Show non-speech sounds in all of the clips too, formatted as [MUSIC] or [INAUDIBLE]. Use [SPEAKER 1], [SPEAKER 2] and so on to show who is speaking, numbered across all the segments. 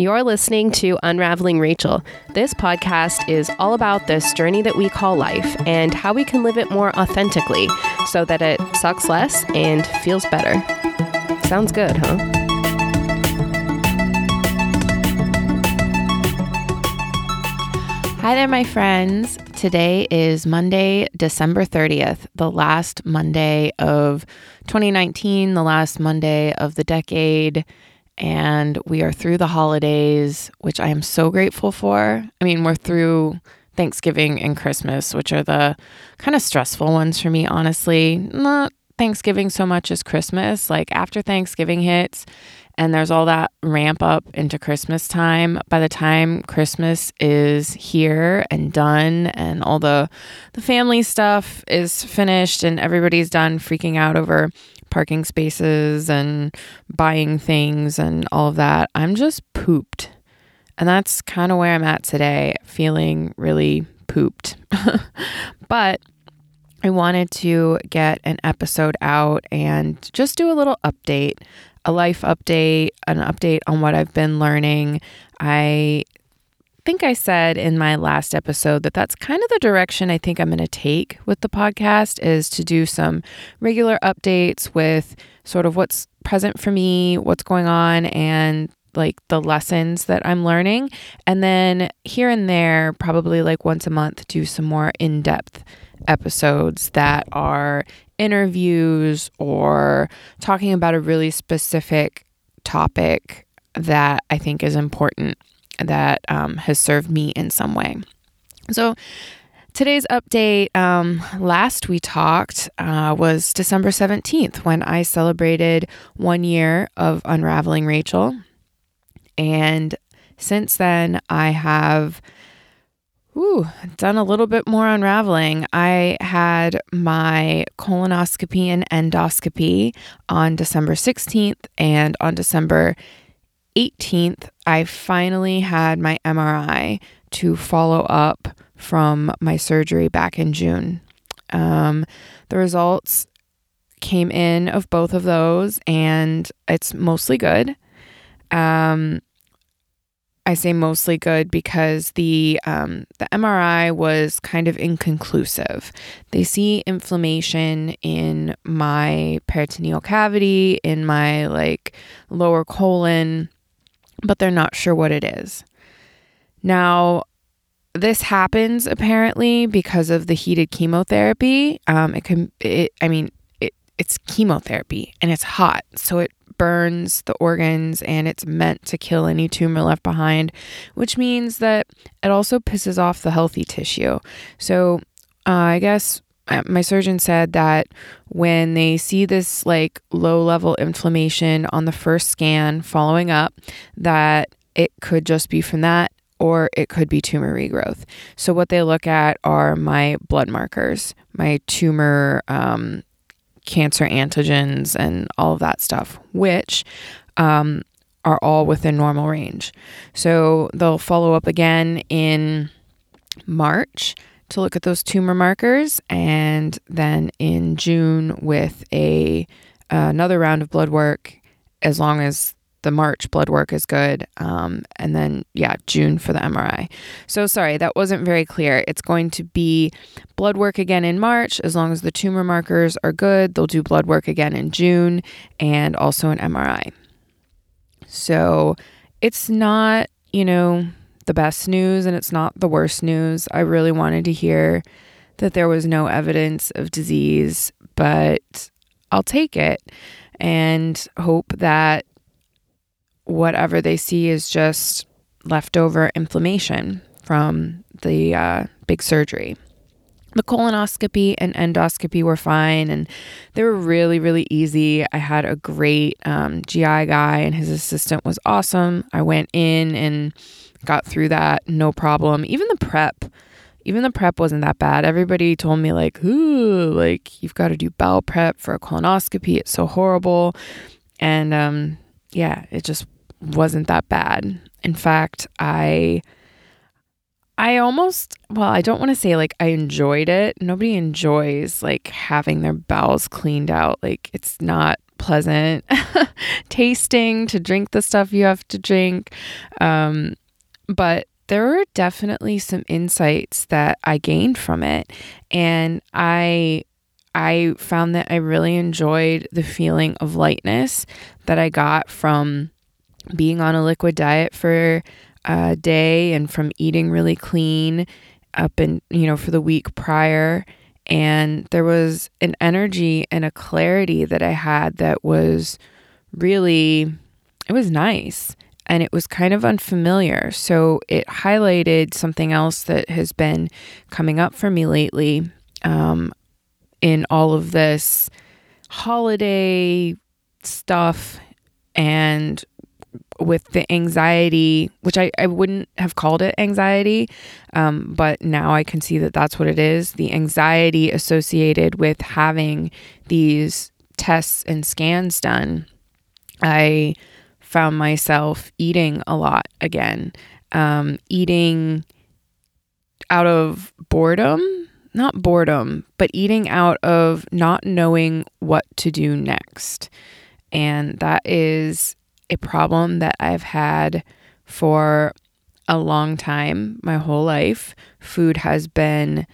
[SPEAKER 1] You're listening to Unraveling Rachel. This podcast is all about this journey that we call life and how we can live it more authentically so that it sucks less and feels better. Sounds good, huh?
[SPEAKER 2] Hi there, my friends. Today is Monday, December 30th, the last Monday of 2019, the last Monday of the decade and we are through the holidays, which I am so grateful for. I mean, we're through Thanksgiving and Christmas, which are the kind of stressful ones for me, honestly. Not Thanksgiving so much as Christmas. Like after Thanksgiving hits and there's all that ramp up into Christmas time, by the time Christmas is here and done and all the the family stuff is finished and everybody's done freaking out over parking spaces and buying things and all of that. I'm just pooped. And that's kind of where I'm at today, feeling really pooped. [LAUGHS] but I wanted to get an episode out and just do a little update, a life update, an update on what I've been learning. I think I said in my last episode that that's kind of the direction I think I'm going to take with the podcast is to do some regular updates with sort of what's present for me, what's going on and like the lessons that I'm learning. And then here and there probably like once a month do some more in-depth episodes that are interviews or talking about a really specific topic that I think is important that um, has served me in some way. So, today's update um, last we talked uh, was December 17th when I celebrated one year of Unraveling Rachel. And since then, I have. Done a little bit more unraveling. I had my colonoscopy and endoscopy on December 16th and on December 18th, I finally had my MRI to follow up from my surgery back in June. Um, the results came in of both of those, and it's mostly good. Um, I say mostly good because the um, the MRI was kind of inconclusive. They see inflammation in my peritoneal cavity, in my like lower colon, but they're not sure what it is. Now, this happens apparently because of the heated chemotherapy. Um, it can, it, I mean, it, it's chemotherapy and it's hot, so it burns the organs and it's meant to kill any tumor left behind, which means that it also pisses off the healthy tissue. So, uh, I guess my surgeon said that when they see this like low level inflammation on the first scan following up, that it could just be from that or it could be tumor regrowth. So, what they look at are my blood markers, my tumor um, cancer antigens, and all of that stuff, which um, are all within normal range. So, they'll follow up again in March to look at those tumor markers, and then in June with a uh, another round of blood work, as long as the March blood work is good, um, and then yeah, June for the MRI. So sorry, that wasn't very clear. It's going to be blood work again in March, as long as the tumor markers are good. They'll do blood work again in June, and also an MRI. So it's not, you know, the best news and it's not the worst news. I really wanted to hear that there was no evidence of disease, but I'll take it and hope that whatever they see is just leftover inflammation from the uh, big surgery. The colonoscopy and endoscopy were fine and they were really, really easy. I had a great um, GI guy and his assistant was awesome. I went in and got through that no problem. Even the prep, even the prep wasn't that bad. Everybody told me like, "Ooh, like you've got to do bowel prep for a colonoscopy. It's so horrible." And um yeah, it just wasn't that bad. In fact, I I almost well, I don't want to say like I enjoyed it. Nobody enjoys like having their bowels cleaned out. Like it's not pleasant [LAUGHS] tasting to drink the stuff you have to drink. Um, but there were definitely some insights that I gained from it. And I I found that I really enjoyed the feeling of lightness that I got from being on a liquid diet for a day and from eating really clean up and you know for the week prior and there was an energy and a clarity that I had that was really it was nice and it was kind of unfamiliar. So it highlighted something else that has been coming up for me lately um, in all of this holiday stuff and with the anxiety, which I, I wouldn't have called it anxiety, um, but now I can see that that's what it is the anxiety associated with having these tests and scans done. I found myself eating a lot again, um, eating out of boredom, not boredom, but eating out of not knowing what to do next. And that is a problem that I've had for a long time, my whole life. Food has been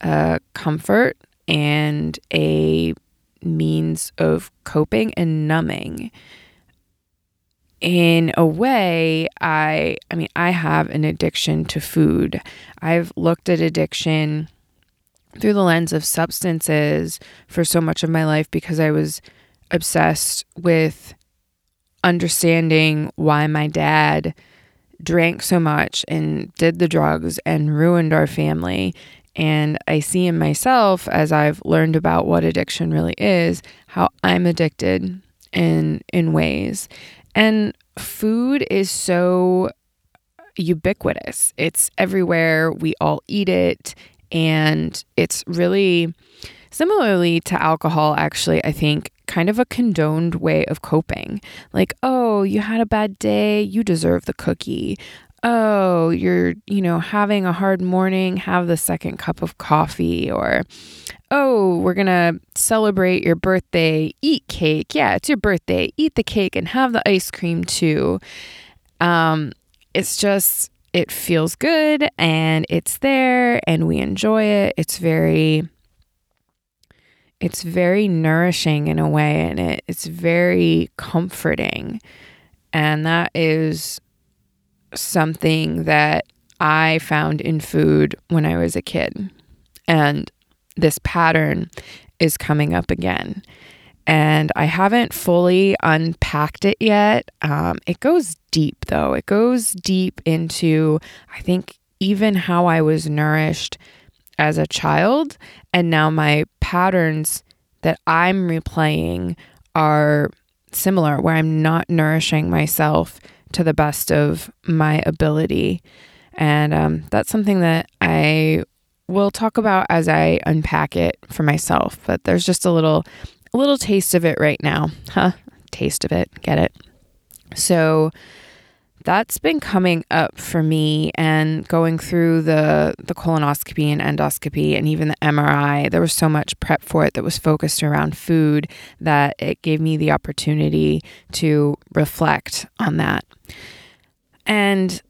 [SPEAKER 2] a comfort and a means of coping and numbing in a way i i mean i have an addiction to food i've looked at addiction through the lens of substances for so much of my life because i was obsessed with understanding why my dad drank so much and did the drugs and ruined our family and I see in myself as I've learned about what addiction really is, how I'm addicted in in ways. And food is so ubiquitous. It's everywhere. We all eat it. And it's really similarly to alcohol, actually, I think kind of a condoned way of coping. Like, oh, you had a bad day, you deserve the cookie. Oh, you're, you know, having a hard morning, have the second cup of coffee. Or, oh, we're going to celebrate your birthday, eat cake. Yeah, it's your birthday. Eat the cake and have the ice cream too. Um, it's just, it feels good and it's there and we enjoy it. It's very, it's very nourishing in a way and it, it's very comforting. And that is something that I found in food when I was a kid. And this pattern is coming up again. And I haven't fully unpacked it yet. Um, it goes deep, though. It goes deep into, I think, even how I was nourished as a child. And now my patterns that I'm replaying are similar, where I'm not nourishing myself to the best of my ability. And um, that's something that I we'll talk about as I unpack it for myself. But there's just a little a little taste of it right now. Huh? Taste of it. Get it? So that's been coming up for me and going through the the colonoscopy and endoscopy and even the MRI there was so much prep for it that was focused around food that it gave me the opportunity to reflect on that. And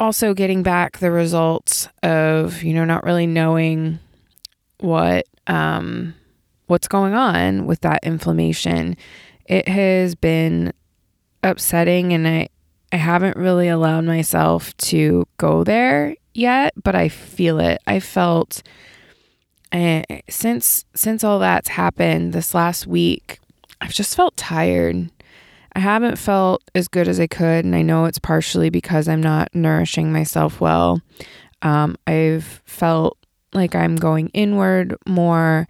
[SPEAKER 2] also getting back the results of you know not really knowing what um what's going on with that inflammation it has been upsetting and I I haven't really allowed myself to go there yet, but I feel it. I felt eh, since since all that's happened this last week, I've just felt tired. I haven't felt as good as I could, and I know it's partially because I'm not nourishing myself well. Um, I've felt like I'm going inward more,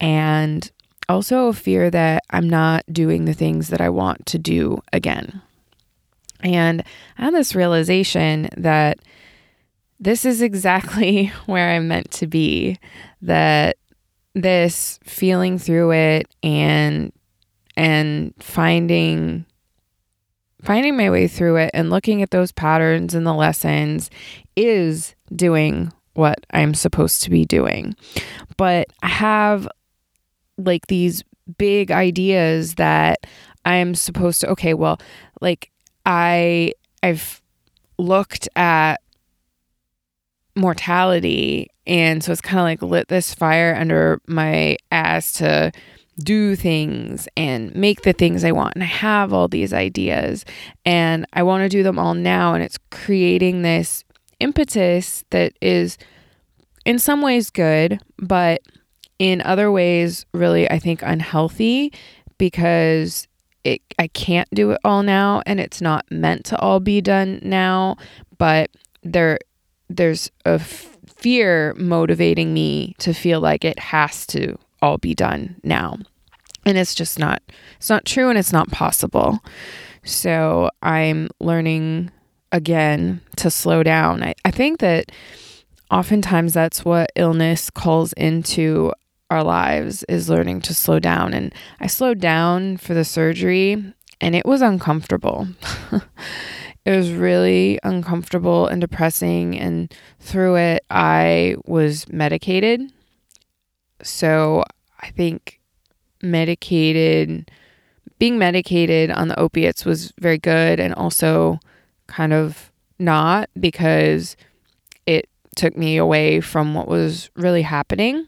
[SPEAKER 2] and also a fear that I'm not doing the things that I want to do again. And I had this realization that this is exactly [LAUGHS] where I'm meant to be. That this feeling through it and and finding finding my way through it and looking at those patterns and the lessons is doing what I'm supposed to be doing. But I have like these big ideas that I am supposed to okay, well, like I I've looked at mortality and so it's kind of like lit this fire under my ass to do things and make the things I want. And I have all these ideas and I want to do them all now. And it's creating this impetus that is in some ways good, but in other ways, really, I think unhealthy because it, I can't do it all now and it's not meant to all be done now. But there, there's a f- fear motivating me to feel like it has to all be done now. And it's just not it's not true and it's not possible. So I'm learning again to slow down. I, I think that oftentimes that's what illness calls into our lives is learning to slow down. And I slowed down for the surgery and it was uncomfortable. [LAUGHS] it was really uncomfortable and depressing. And through it, I was medicated. So I think medicated, being medicated on the opiates was very good and also kind of not because it took me away from what was really happening.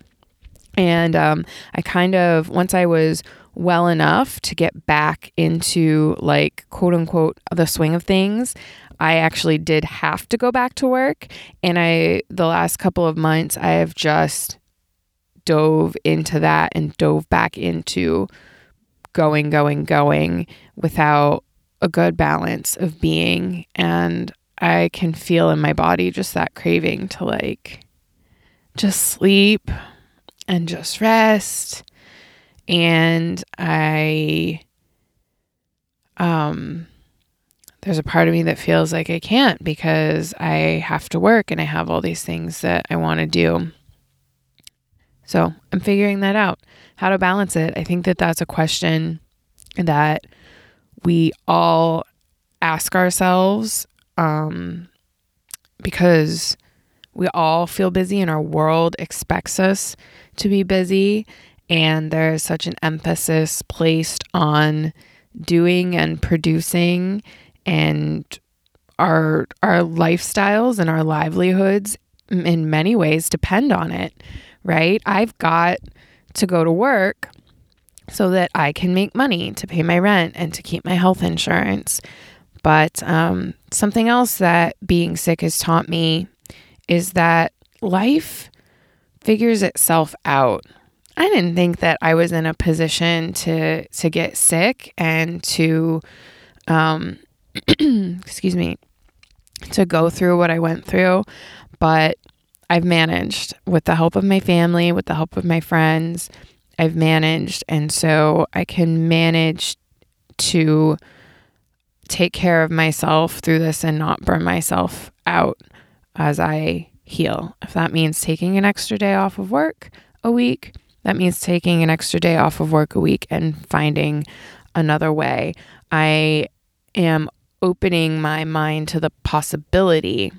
[SPEAKER 2] And um, I kind of, once I was well enough to get back into like quote unquote the swing of things, I actually did have to go back to work. And I, the last couple of months, I have just dove into that and dove back into going, going, going without a good balance of being. And I can feel in my body just that craving to like just sleep and just rest. And I, um, there's a part of me that feels like I can't because I have to work and I have all these things that I want to do. So I'm figuring that out. How to balance it. I think that that's a question that we all ask ourselves um, because we all feel busy and our world expects us to be busy. And there's such an emphasis placed on doing and producing and our our lifestyles and our livelihoods in many ways depend on it right? I've got to go to work so that I can make money to pay my rent and to keep my health insurance. But um, something else that being sick has taught me is that life figures itself out. I didn't think that I was in a position to to get sick and to, um, [CLEARS THROAT] excuse me, to go through what I went through, but I've managed with the help of my family, with the help of my friends. I've managed. And so I can manage to take care of myself through this and not burn myself out as I heal. If that means taking an extra day off of work a week, that means taking an extra day off of work a week and finding another way. I am opening my mind to the possibility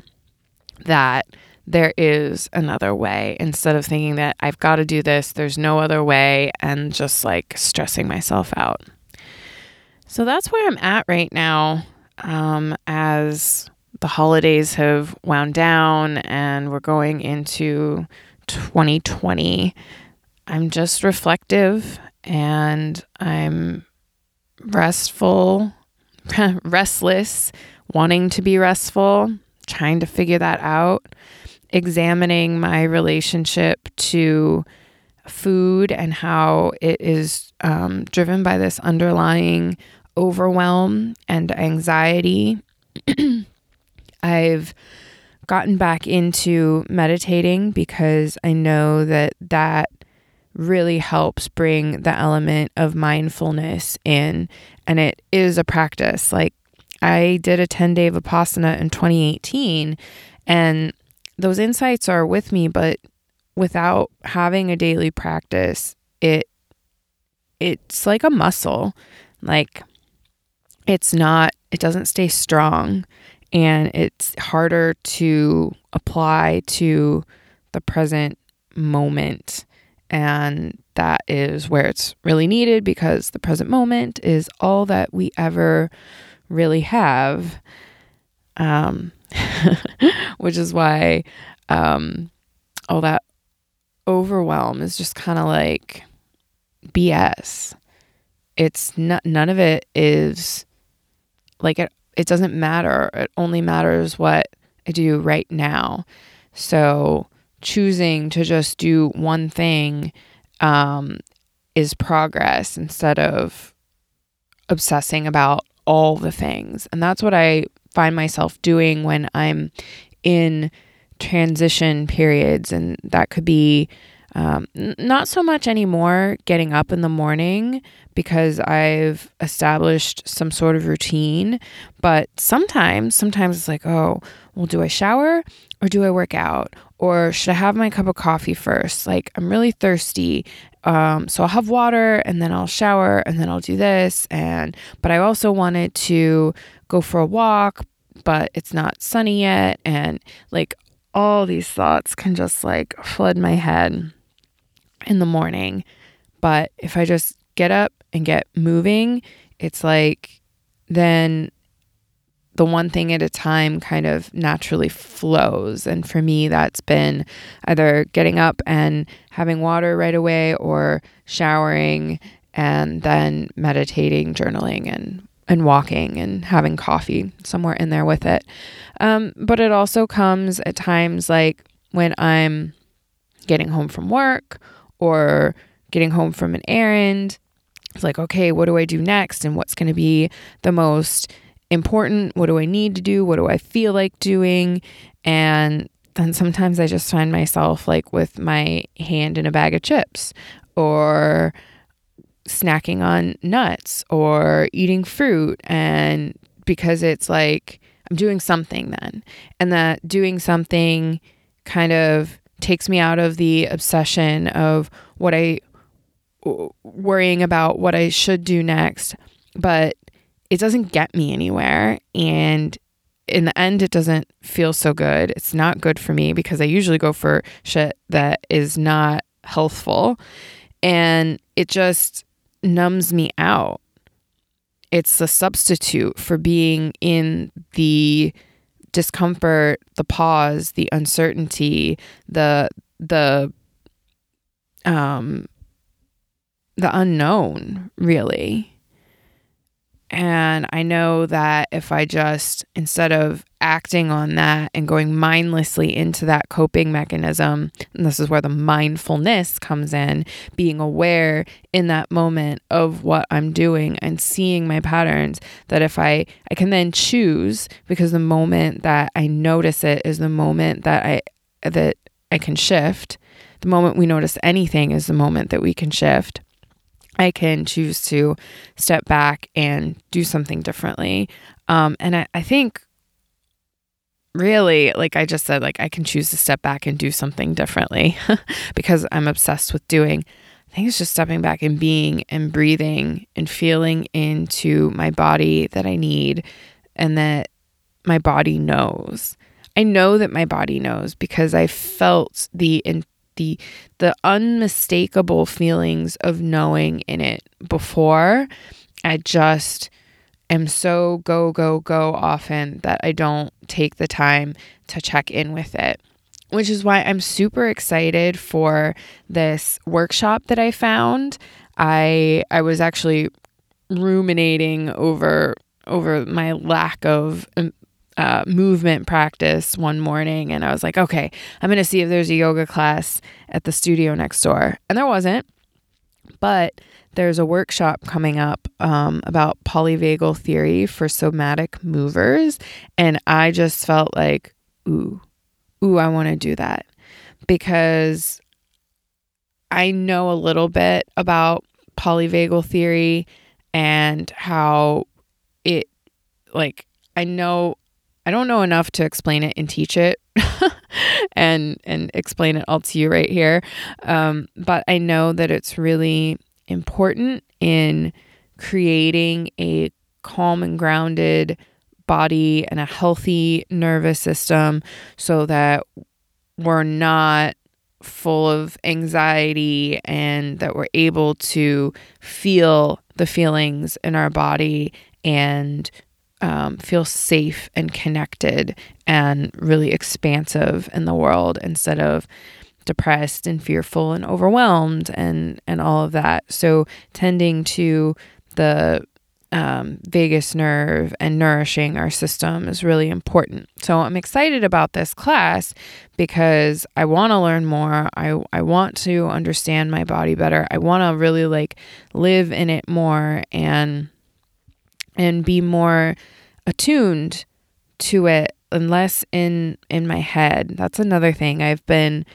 [SPEAKER 2] that there is another way instead of thinking that I've got to do this, there's no other way, and just like stressing myself out. So that's where I'm at right now um, as the holidays have wound down and we're going into 2020. I'm just reflective and I'm restful, [LAUGHS] restless, wanting to be restful, trying to figure that out examining my relationship to food and how it is um, driven by this underlying overwhelm and anxiety. [CLEARS THROAT] I've gotten back into meditating because I know that that really helps bring the element of mindfulness in. And it is a practice. Like I did a 10 day Vipassana in 2018, and those insights are with me, but without having a daily practice, it it's like a muscle. Like it's not it doesn't stay strong and it's harder to apply to the present moment. And that is where it's really needed because the present moment is all that we ever really have. Um, [LAUGHS] which is why um, all that overwhelm is just kind of like BS. It's not, none of it is like it, it doesn't matter. It only matters what I do right now. So choosing to just do one thing um, is progress instead of obsessing about all the things. And that's what I find myself doing when I'm in transition periods. And that could be um, not so much anymore getting up in the morning because I've established some sort of routine. But sometimes, sometimes it's like, oh, well, do I shower or do I work out? Or should I have my cup of coffee first? Like, I'm really thirsty. Um, so I'll have water and then I'll shower and then I'll do this. And, but I also wanted to go for a walk, but it's not sunny yet. And like, all these thoughts can just like flood my head in the morning. But if I just get up and get moving, it's like then the one thing at a time kind of naturally flows. And for me, that's been either getting up and having water right away or showering and then meditating, journaling, and and walking and having coffee somewhere in there with it. Um, but it also comes at times like when I'm getting home from work or getting home from an errand. It's like, okay, what do I do next? And what's going to be the most important? What do I need to do? What do I feel like doing? And then sometimes I just find myself like with my hand in a bag of chips or snacking on nuts or eating fruit. And because it's like I'm doing something then. And that doing something kind of takes me out of the obsession of what I worrying about what I should do next, but it doesn't get me anywhere and in the end it doesn't feel so good. It's not good for me because I usually go for shit that is not healthful and it just numbs me out. It's a substitute for being in the discomfort, the pause, the uncertainty, the the um the unknown, really. And I know that if I just, instead of acting on that and going mindlessly into that coping mechanism, and this is where the mindfulness comes in, being aware in that moment of what I'm doing and seeing my patterns, that if I, I can then choose because the moment that I notice it is the moment that I, that I can shift. The moment we notice anything is the moment that we can shift I can choose to step back and do something differently. Um, and I, I think really, like I just said, like I can choose to step back and do something differently [LAUGHS] because I'm obsessed with doing. I think it's just stepping back and being and breathing and feeling into my body that I need and that my body knows. I know that my body knows because I felt the in- the the unmistakable feelings of knowing in it before i just am so go go go often that i don't take the time to check in with it which is why i'm super excited for this workshop that i found i i was actually ruminating over over my lack of um, uh, movement practice one morning and I was like, okay, I'm to see if there's a yoga class at the studio next door. And there wasn't. But there's a workshop coming up um, about polyvagal theory for somatic movers. And I just felt like, ooh, ooh, I want to do that because I know a little bit about polyvagal theory and how it, like, I know I don't know enough to explain it and teach it [LAUGHS] and and explain it all to you right here. Um, but I know that it's really important in creating a calm and grounded body and a healthy nervous system so that we're not full of anxiety and that we're able to feel the feelings in our body and um, feel safe and connected and really expansive in the world instead of depressed and fearful and overwhelmed and and all of that so tending to the um, vagus nerve and nourishing our system is really important. So I'm excited about this class because I want to learn more. I, I want to understand my body better. I want to really like live in it more and and be more attuned to it and less in in my head. That's another thing. I've been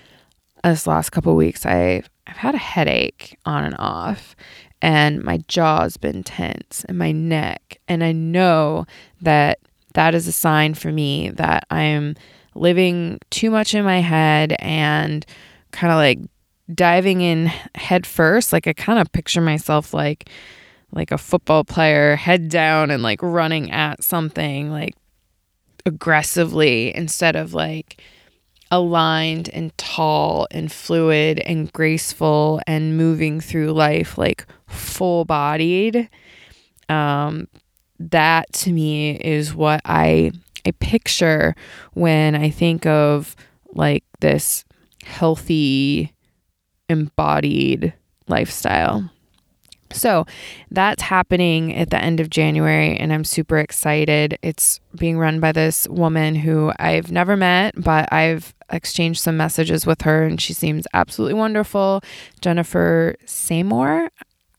[SPEAKER 2] this last couple weeks i've I've had a headache on and off and my jaw's been tense and my neck. And I know that that is a sign for me that I'm living too much in my head and kind of like diving in head first. Like I kind of picture myself like like a football player, head down and like running at something like aggressively instead of like aligned and tall and fluid and graceful and moving through life like full bodied. Um, that to me is what I I picture when I think of like this healthy embodied lifestyle. So that's happening at the end of January, and I'm super excited. It's being run by this woman who I've never met, but I've exchanged some messages with her, and she seems absolutely wonderful. Jennifer Seymour.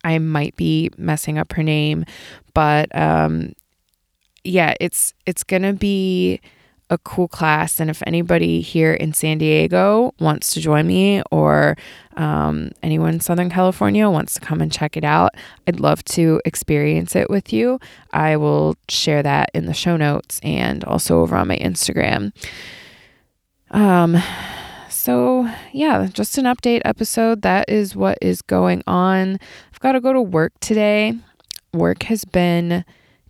[SPEAKER 2] I might be messing up her name, but um, yeah, it's it's gonna be a cool class. And if anybody here in San Diego wants to join me or um, anyone in Southern California wants to come and check it out, I'd love to experience it with you. I will share that in the show notes and also over on my Instagram. Um, so yeah, just an update episode. That is what is going on. I've got to go to work today. Work has been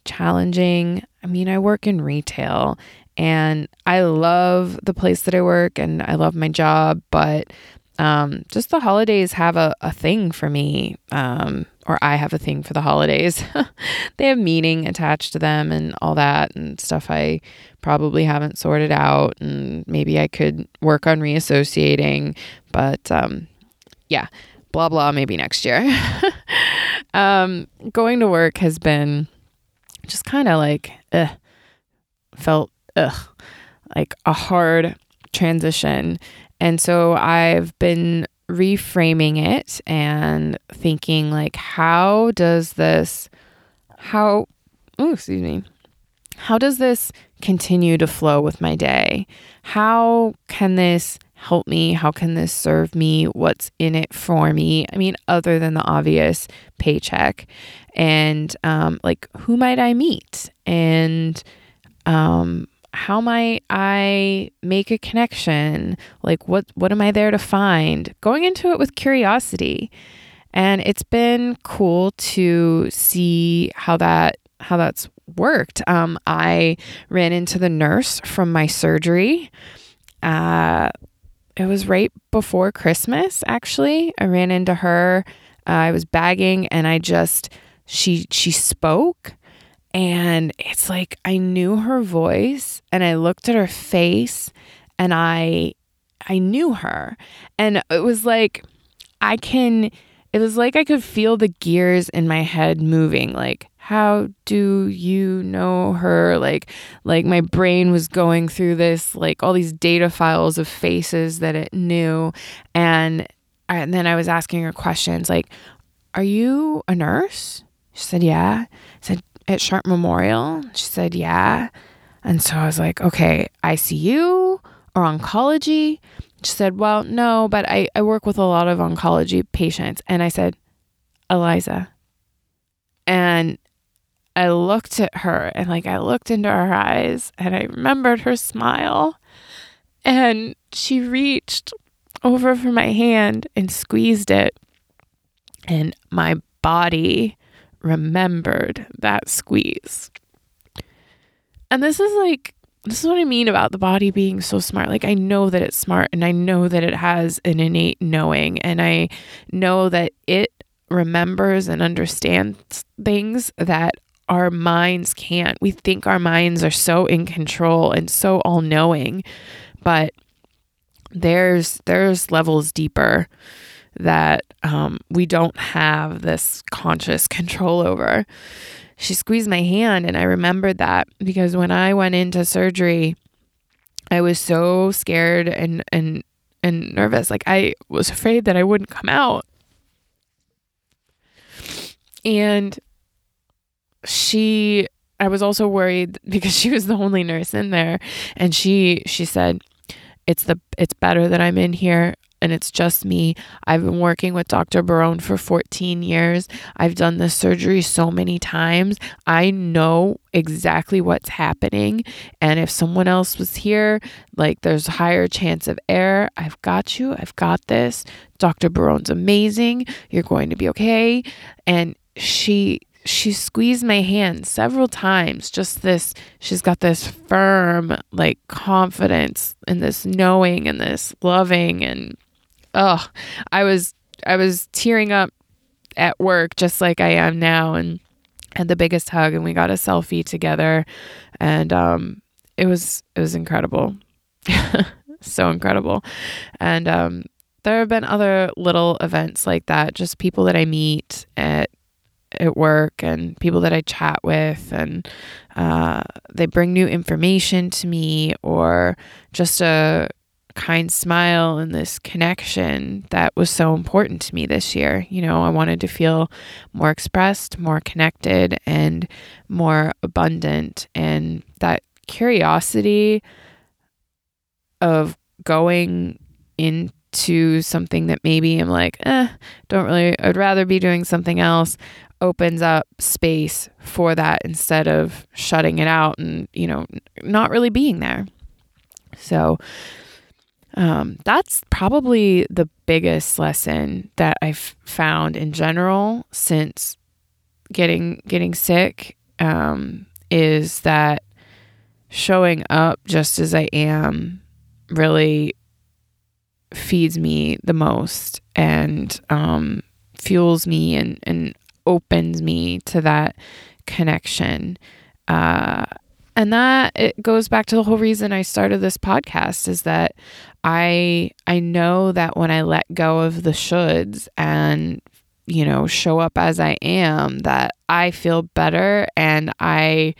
[SPEAKER 2] challenging. I mean, I work in retail and I love the place that I work and I love my job, but um, just the holidays have a, a thing for me, um, or I have a thing for the holidays. [LAUGHS] they have meaning attached to them and all that and stuff I probably haven't sorted out, and maybe I could work on reassociating, but um, yeah, blah blah, maybe next year. [LAUGHS] um, going to work has been just kind of like, ugh, felt ugh, like a hard transition. And so I've been reframing it and thinking like how does this how oh excuse me how does this continue to flow with my day? How can this help me? How can this serve me? What's in it for me? I mean other than the obvious paycheck. And um, like who might i meet? And um, how might I make a connection? Like what what am I there to find? Going into it with curiosity. And it's been cool to see how that how that's worked. Um, I ran into the nurse from my surgery. Uh, it was right before Christmas, actually. I ran into her. Uh, I was bagging, and I just she she spoke, and it's like I knew her voice and I looked at her face and I I knew her. And it was like I can it was like I could feel the gears in my head moving. Like how do you know her? Like like my brain was going through this like all these data files of faces that it knew. And and then I was asking her questions like are you a nurse? She said yeah. I said at Sharp Memorial? She said, Yeah. And so I was like, Okay, ICU or oncology? She said, Well, no, but I, I work with a lot of oncology patients. And I said, Eliza. And I looked at her and like I looked into her eyes and I remembered her smile. And she reached over for my hand and squeezed it. And my body remembered that squeeze. And this is like this is what I mean about the body being so smart. Like, I know that it's smart and I know that it has an innate knowing, and I know that it remembers and understands things that our minds can't. We think our minds are so in control and so all knowing, but there's there's levels deeper that um, we don't have this conscious control over. She squeezed my hand, and I remembered that because when I went into surgery, I was so scared and and and nervous. Like I was afraid that I wouldn't come out. And she I was also worried [LAUGHS] because she was the only nurse in there and she she said it's the it's better that I'm in here and it's just me. I've been working with Dr. Barone for 14 years. I've done this surgery so many times. I know exactly what's happening. And if someone else was here, like there's a higher chance of error. I've got you. I've got this. Dr. Barone's amazing. You're going to be okay. And she she squeezed my hand several times just this she's got this firm like confidence and this knowing and this loving and oh, I was I was tearing up at work just like I am now and had the biggest hug and we got a selfie together and um it was it was incredible. [LAUGHS] so incredible. And um there have been other little events like that, just people that I meet at at work and people that I chat with, and uh, they bring new information to me, or just a kind smile and this connection that was so important to me this year. You know, I wanted to feel more expressed, more connected, and more abundant. And that curiosity of going into something that maybe I'm like, eh, don't really, I'd rather be doing something else opens up space for that instead of shutting it out and, you know, not really being there. So, um, that's probably the biggest lesson that I've found in general since getting getting sick um, is that showing up just as I am really feeds me the most and um, fuels me and, and opens me to that connection. Uh, and that it goes back to the whole reason I started this podcast is that I I know that when I let go of the shoulds and you know show up as I am that I feel better and I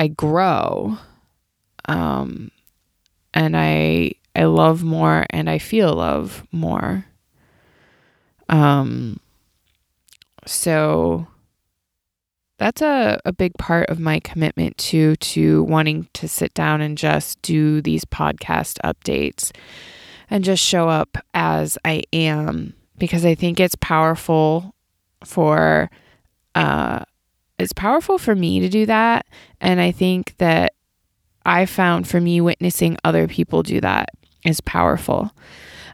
[SPEAKER 2] I grow. Um and I I love more and I feel love more. Um so that's a, a big part of my commitment to to wanting to sit down and just do these podcast updates and just show up as I am because I think it's powerful for uh it's powerful for me to do that and I think that I found for me witnessing other people do that is powerful.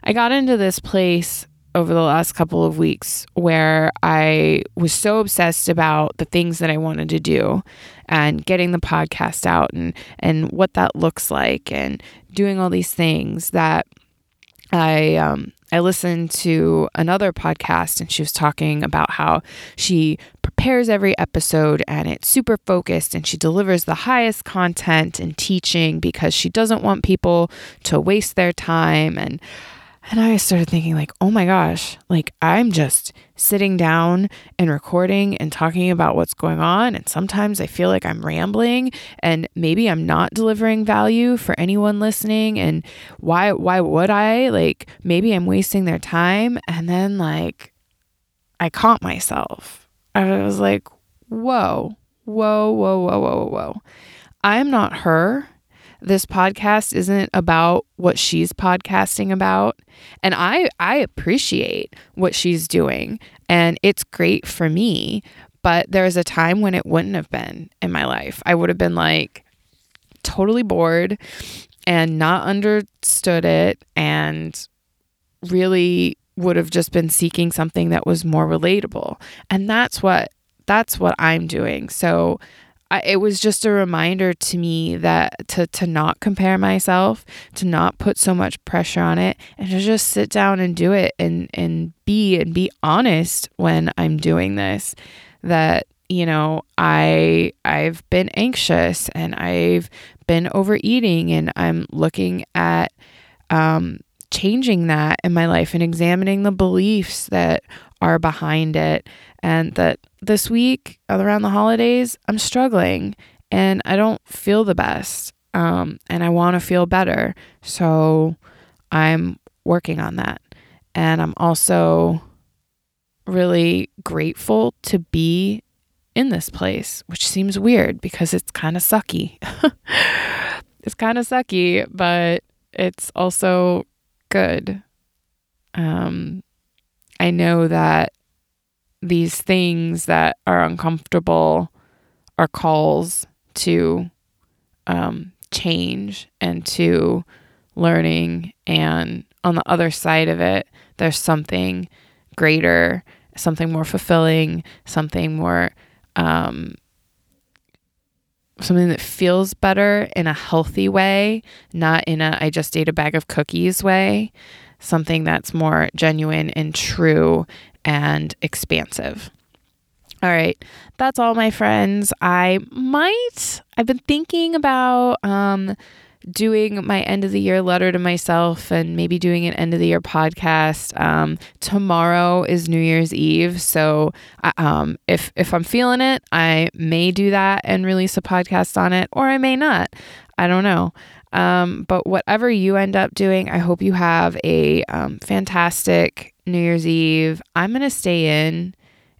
[SPEAKER 2] I got into this place over the last couple of weeks where I was so obsessed about the things that I wanted to do and getting the podcast out and and what that looks like and doing all these things that I um I listened to another podcast and she was talking about how she prepares every episode and it's super focused and she delivers the highest content and teaching because she doesn't want people to waste their time and and I started thinking, like, oh my gosh, like I'm just sitting down and recording and talking about what's going on. And sometimes I feel like I'm rambling and maybe I'm not delivering value for anyone listening. And why, why would I? Like, maybe I'm wasting their time. And then, like, I caught myself. I was like, whoa, whoa, whoa, whoa, whoa, whoa. I'm not her. This podcast isn't about what she's podcasting about. And I I appreciate what she's doing and it's great for me, but there's a time when it wouldn't have been in my life. I would have been like totally bored and not understood it and really would have just been seeking something that was more relatable. And that's what that's what I'm doing. So I, it was just a reminder to me that to to not compare myself, to not put so much pressure on it, and to just sit down and do it and and be and be honest when I'm doing this. That you know I I've been anxious and I've been overeating and I'm looking at um, changing that in my life and examining the beliefs that are behind it and that this week around the holidays, I'm struggling and I don't feel the best. Um, and I want to feel better. So I'm working on that. And I'm also really grateful to be in this place, which seems weird because it's kind of sucky. [LAUGHS] it's kind of sucky, but it's also good. Um, I know that these things that are uncomfortable are calls to um, change and to learning. And on the other side of it, there's something greater, something more fulfilling, something more, um, something that feels better in a healthy way, not in a I just ate a bag of cookies way, something that's more genuine and true and expansive. All right, that's all, my friends. I might, I've been thinking about um, doing my end of the year letter to myself and maybe doing an end of the year podcast. Um, tomorrow is New Year's Eve, so um, if if I'm feeling it, I may do that and release a podcast on it, or I may not. I don't know. Um, but whatever you end up doing, I hope you have a um, fantastic New Year's Eve. I'm going to stay in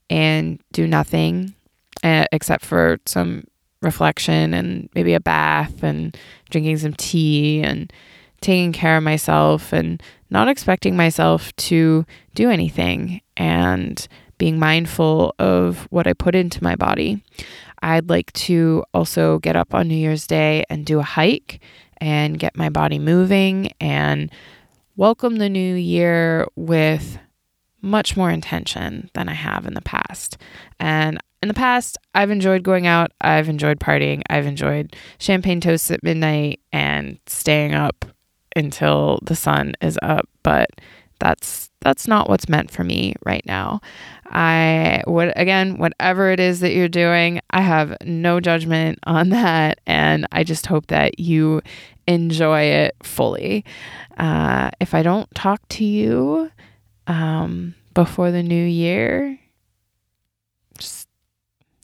[SPEAKER 2] and do nothing uh, except for some reflection and maybe a bath and drinking some tea and taking care of myself and not expecting myself to do anything and being mindful of what I put into my body. I'd like to also get up on New Year's Day and do a hike and get my body moving and welcome the new year with much more intention than I have in the past. And in the past, I've enjoyed going out, I've enjoyed partying, I've enjoyed champagne toasts at midnight and staying up until the sun is up, but that's that's not what's meant for me right now. I would again, whatever it is that you're doing, I have no judgment [LAUGHS] on that, and I just hope that you enjoy it fully. Uh, if I don't talk to you um, before the new year, just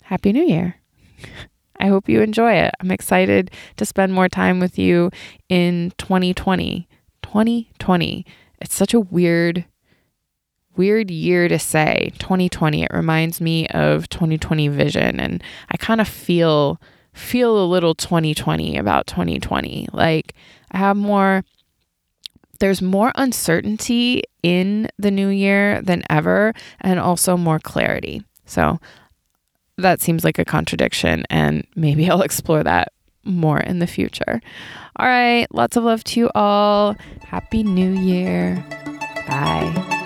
[SPEAKER 2] happy new year. [LAUGHS] I hope you enjoy it. I'm excited to spend more time with you in 2020. 2020. It's such a weird weird year to say. 2020 it reminds me of 2020 vision and i kind of feel feel a little 2020 about 2020 like i have more there's more uncertainty in the new year than ever and also more clarity. So that seems like a contradiction and maybe [LAUGHS] i'll explore that more in the future. All right lots of love to you all. Happy new year. Bye